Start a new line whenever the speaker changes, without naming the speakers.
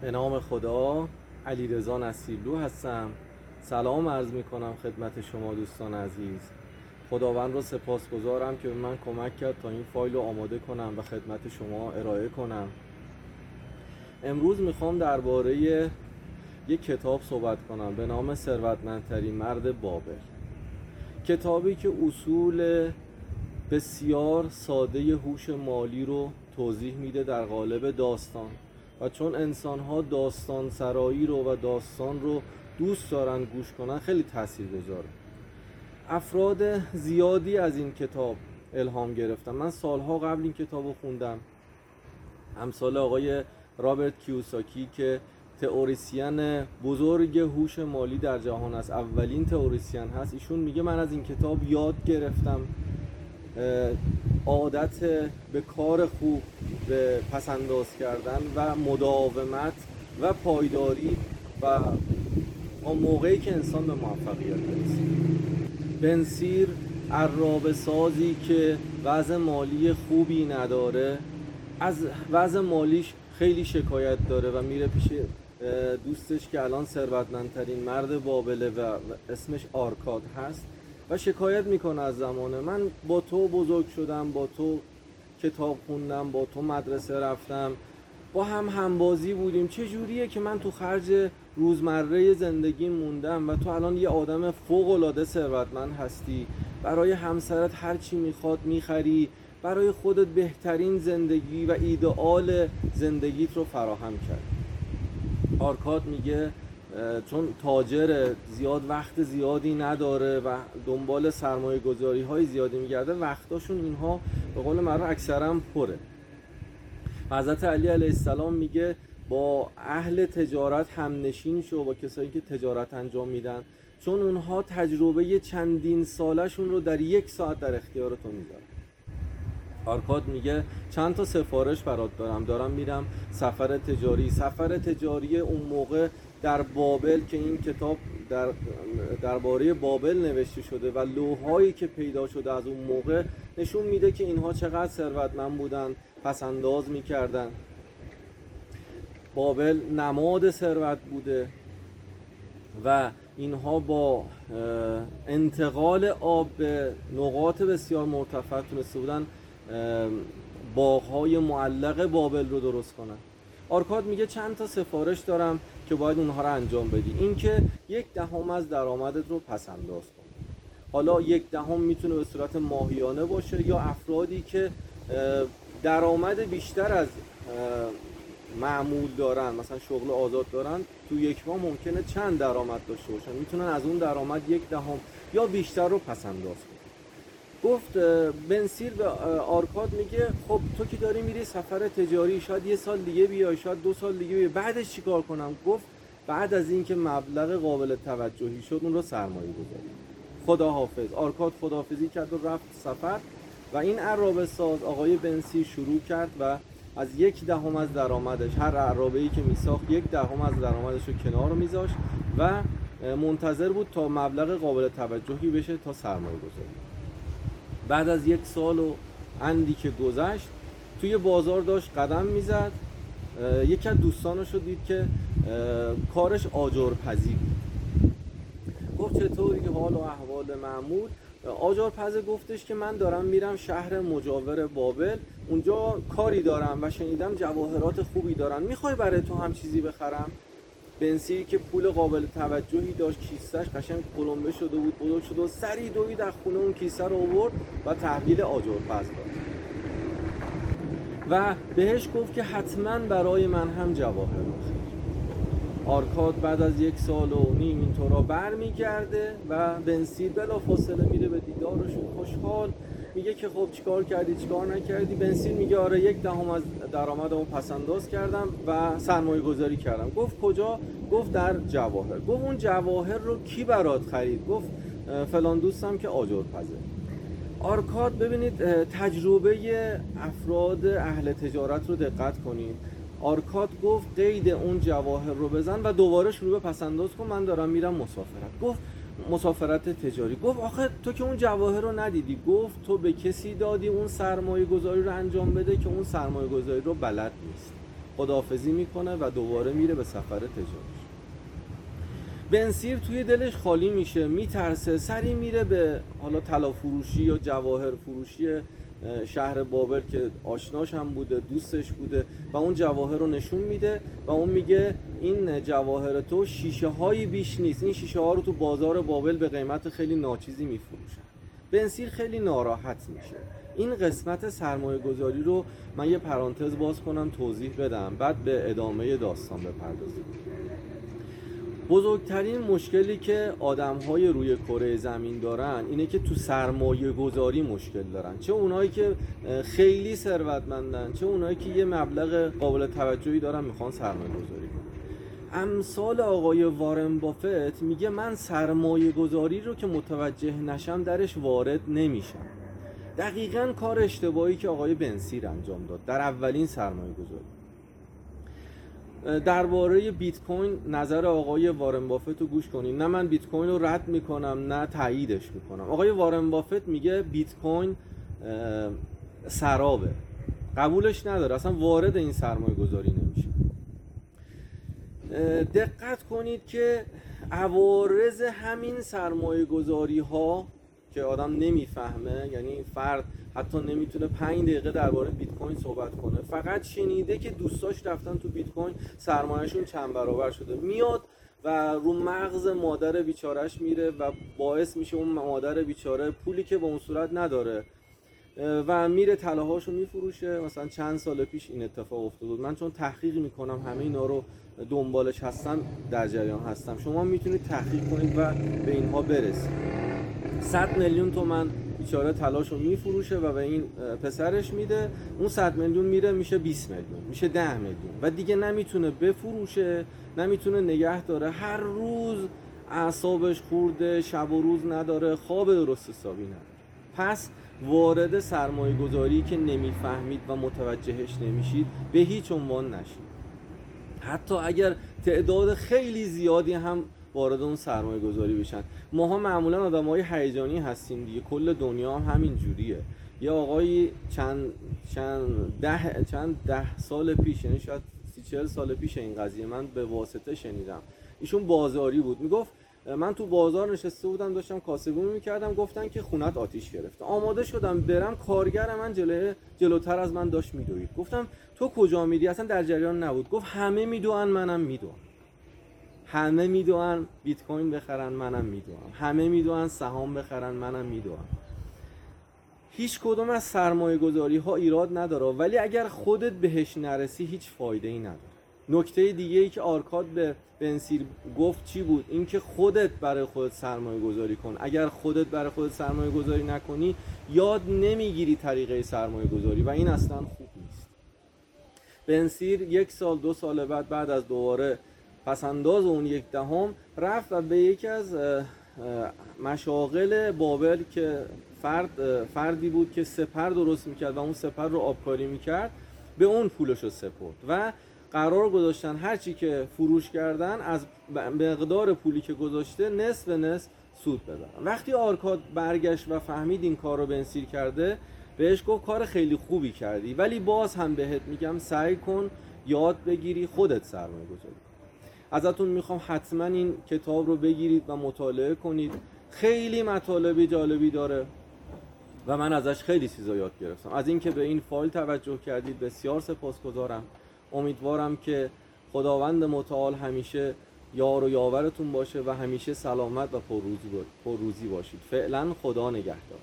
به نام خدا علی نصیرلو هستم. سلام عرض می کنم خدمت شما دوستان عزیز. خداوند رو سپاسگزارم که به من کمک کرد تا این فایل رو آماده کنم و خدمت شما ارائه کنم. امروز می‌خوام درباره یک کتاب صحبت کنم به نام ثروتمندترین مرد بابل. کتابی که اصول بسیار ساده هوش مالی رو توضیح میده در قالب داستان. و چون انسان ها داستان سرایی رو و داستان رو دوست دارن گوش کنن خیلی تاثیر گذاره افراد زیادی از این کتاب الهام گرفتم من سالها قبل این کتاب رو خوندم. امثال آقای رابرت کیوساکی که تئوریسین بزرگ هوش مالی در جهان است. اولین تئوریسین هست. ایشون میگه من از این کتاب یاد گرفتم. عادت به کار خوب به پسنداز کردن و مداومت و پایداری و اون موقعی که انسان به موفقیت برسه بنسیر عرابه سازی که وضع مالی خوبی نداره از وضع مالیش خیلی شکایت داره و میره پیش دوستش که الان ثروتمندترین مرد بابله و اسمش آرکاد هست. و شکایت می‌کنه از زمانه. من با تو بزرگ شدم با تو کتاب خوندم با تو مدرسه رفتم. با هم همبازی بودیم. چه جوریه که من تو خرج روزمره زندگی موندم و تو الان یه آدم فوق العاده ثروتمند هستی. برای همسرت هر چی می‌خواد می‌خری. برای خودت بهترین زندگی و ایدئال زندگیت رو فراهم کرد. آرکاد میگه چون تاجر زیاد وقت زیادی نداره و دنبال سرمایه گذاری های زیادی میگرده وقتاشون اینها به قول مرا اکثرا پره. حضرت علی علیه السلام میگه با اهل تجارت هم نشین شو با کسایی که تجارت انجام میدن. چون اونها تجربه چندین سالشون رو در یک ساعت در اختیار تو می‌ذارن. آرکاد میگه چند تا سفارش برات دارم. دارم میرم سفر تجاری. سفر تجاری اون موقع در بابل که این کتاب در درباره بابل نوشته شده و لوهایی که پیدا شده از اون موقع نشون میده که اینها چقدر ثروتمند بودن پس انداز می‌کردن. بابل نماد ثروت بوده و اینها با انتقال آب به نقاط بسیار مرتفع تونسته بودن باغهای معلق بابل رو درست کنن. آرکاد میگه چند تا سفارش دارم. که باید اونها رو انجام بدی. اینکه یک دهم از درآمدت رو پس انداز کن. حالا یک دهم می‌تونه به صورت ماهیانه باشه یا افرادی که درآمد بیشتر از معمول دارن مثلا شغل آزاد دارن تو یک ماه ممکنه چند درآمد داشته باشن. می‌تونن از اون درآمد یک دهم یا بیشتر رو پس انداز گفت بنسیر به آرکاد میگه خب تو که داری میری سفر تجاری شاید یه سال دیگه بیای شاید دو سال دیگه بیای بعدش چیکار کنم؟ گفت بعد از اینکه مبلغ قابل توجهی شد اون رو سرمایه خدا حافظ آرکاد خداحافظی کرد و رفت سفر و این عرابه ساز آقای بنسی شروع کرد و از یک دهم از درآمدش هر عرابه ای که میساخت یک دهم از درآمدش رو کنار میذاشت و منتظر بود تا مبلغ قابل توجهی بشه تا سرمایه گذاری. بعد از یک سال و اندی که گذشت توی بازار داشت قدم می‌زد. یکی از دوستانش رو دید که کارش آجرپزی بود. گفت چطوری حال و احوال معمول؟ آجرپزه گفتش که من دارم میرم شهر مجاور بابل. اونجا کاری دارم و شنیدم جواهرات خوبی دارن. می‌خوای برای تو هم چیزی بخرم؟ بنسی که پول قابل توجهی داشت کیسهش قشنگ کلمبه شده بود بزرگ شده و سری دوید در خونه اون کیسه رو آورد و تحویل آجرپز داد. و بهش گفت که حتما برای من هم جواهر بخیر آرکاد بعد از یک سال و نیم اینطورا برمیگرده و بنسیر بلا فاصله میره به دیدارشون خوشحال میگه که خب چیکار کردی چیکار نکردی؟ بنسین میگه آره یک دهم از درآمدمو پس انداز کردم و سرمایه گذاری کردم. گفت کجا؟ گفت در جواهر. گفت اون جواهر رو کی برات خرید؟ گفت فلان دوستم که آجر پزه آرکاد ببینید تجربه افراد اهل تجارت رو دقت کنید. آرکاد گفت قید اون جواهر رو بزن و دوباره شروع به پسنداز کن من دارم میرم مسافرت. گفت مسافرت تجاری. گفت آخه تو که اون جواهر رو ندیدی. گفت تو به کسی دادی اون سرمایه گذاری رو انجام بده که اون سرمایه گذاری رو بلد نیست. خداحافظی می‌کنه و دوباره میره به سفر تجارت بنسیر توی دلش خالی میشه میترسه سری میره به حالا طلا فروشی یا جواهر فروشی شهر بابل که آشناش هم بوده دوستش بوده و اون جواهر رو نشون میده و اون میگه این جواهر تو شیشه هایی بیش نیست. این شیشه ها رو تو بازار بابل به قیمت خیلی ناچیزی میفروشن. بنسیر خیلی ناراحت میشه. این قسمت سرمایه گذاری رو من یه پرانتز باز کنم توضیح بدم بعد به ادامه داستان بپردازیم. بزرگترین مشکلی که آدم های روی کره زمین دارن اینه که تو سرمایه گذاری مشکل دارن. چه اونایی که خیلی ثروتمندن چه اونایی که یه مبلغ قابل توجهی دارن می‌خوان سرمایه گذاری کنن. امثال آقای وارن بافت میگه من سرمایه گذاری رو که متوجه نشم درش وارد نمیشم. دقیقا کار اشتباهی که آقای بنسیر انجام داد در اولین سرمایه گذاری درباره بیت کوین نظر آقای وارن بافت رو گوش کنید نه من بیت کوین رو رد می‌کنم نه تاییدش می‌کنم. آقای وارن بافت میگه بیت کوین سرابه. قبولش نداره. اصلا وارد این سرمایه گذاری نمیشه دقت کنید که عوارض همین سرمایه گذاری ها که آدم نمی‌فهمه یعنی فرد حتی نمی‌تونه پنج دقیقه درباره بیت کوین صحبت کنه. فقط شنیده که دوستاش رفتن تو بیت کوین سرمایهشون چند برابر شده. میاد و رو مغز مادر بیچارش میره و باعث میشه اون مادر بیچاره پولی که به اون صورت نداره و میره طلاهاشو میفروشه. مثلا چند سال پیش این اتفاق افتاد من چون تحقیق می‌کنم همه اینا رو دنبالش هستم در جریان هستم. شما می‌تونید تحقیق کنید و به اینها برسید. 100 میلیون تومن بیچاره تلاش رو میفروشه و به این پسرش میده. اون 100 میلیون میره میشه 20 میلیون میشه 10 میلیون. و دیگه نمی‌تونه بفروشه نمی‌تونه نگه داره. هر روز اعصابش خورده شب و روز نداره خواب درست حسابی نداره. پس وارد سرمایه گذاری که نمی‌فهمید و متوجهش نمیشید به هیچ عنوان نشید. حتی اگر تعداد خیلی زیادی هم وارد اون سرمایه گذاری بشن. ماها معمولا آدم های هیجانی هستیم دیگه. کل دنیا هم همین جوریه. یه آقایی چند چند ده چند ده سال پیش یعنی شاید سی چهل سال پیش این قضیه من به واسطه شنیدم. ایشون بازاری بود. می‌گفت من تو بازار نشسته بودم داشتم کاسبی می‌کردم گفتن که خونت آتیش گرفته. آماده شدم برم کارگر من جلوی جلوتر از من داشت میدوید. گفتم تو کجا میری؟ اصلا در جریان نبود. گفت همه میدوان منم میدوام همه می‌دونن بیت کوین بخرن منم می‌دونم. همه می‌دونن سهام بخرن منم می‌دونم. هیچ کدوم از سرمایه گذاری ها ایراد نداره ولی اگر خودت بهش نرسی هیچ فایده ای نداره. نکته دیگه ای که آرکاد به بنسیر گفت چی بود؟ اینکه خودت برای خودت سرمایه گذاری کن. اگر خودت برای خودت سرمایه گذاری نکنی یاد نمی‌گیری طریقه سرمایه گذاری و این اصلا خوب نیست. بنسیر یک سال دو سال بعد بعد از دوباره پسنداز اون یک دهم رفت و به یکی از مشاغل بابل که فرد فردی بود که سپر درست می‌کرد و اون سپر رو آبکاری می‌کرد به اون پولش رو سپرد و قرار گذاشتن هرچی که فروش کردن از مقدار پولی که گذاشته نصف نصف سود ببرن وقتی آرکاد برگشت و فهمید این کار رو بنسیر کرده بهش گفت کار خیلی خوبی کردی ولی باز هم بهت میگم سعی کن یاد بگیری خودت سرمایه گذاری ازتون می‌خوام حتما این کتاب رو بگیرید و مطالعه کنید. خیلی مطالبی جالبی داره. و من ازش خیلی چیزا یاد گرفتم. از اینکه به این فایل توجه کردید بسیار سپاسگزارم. امیدوارم که خداوند متعال همیشه یار و یاورتون باشه و همیشه سلامت و پرروزی باشید. فعلا خدا نگهدار.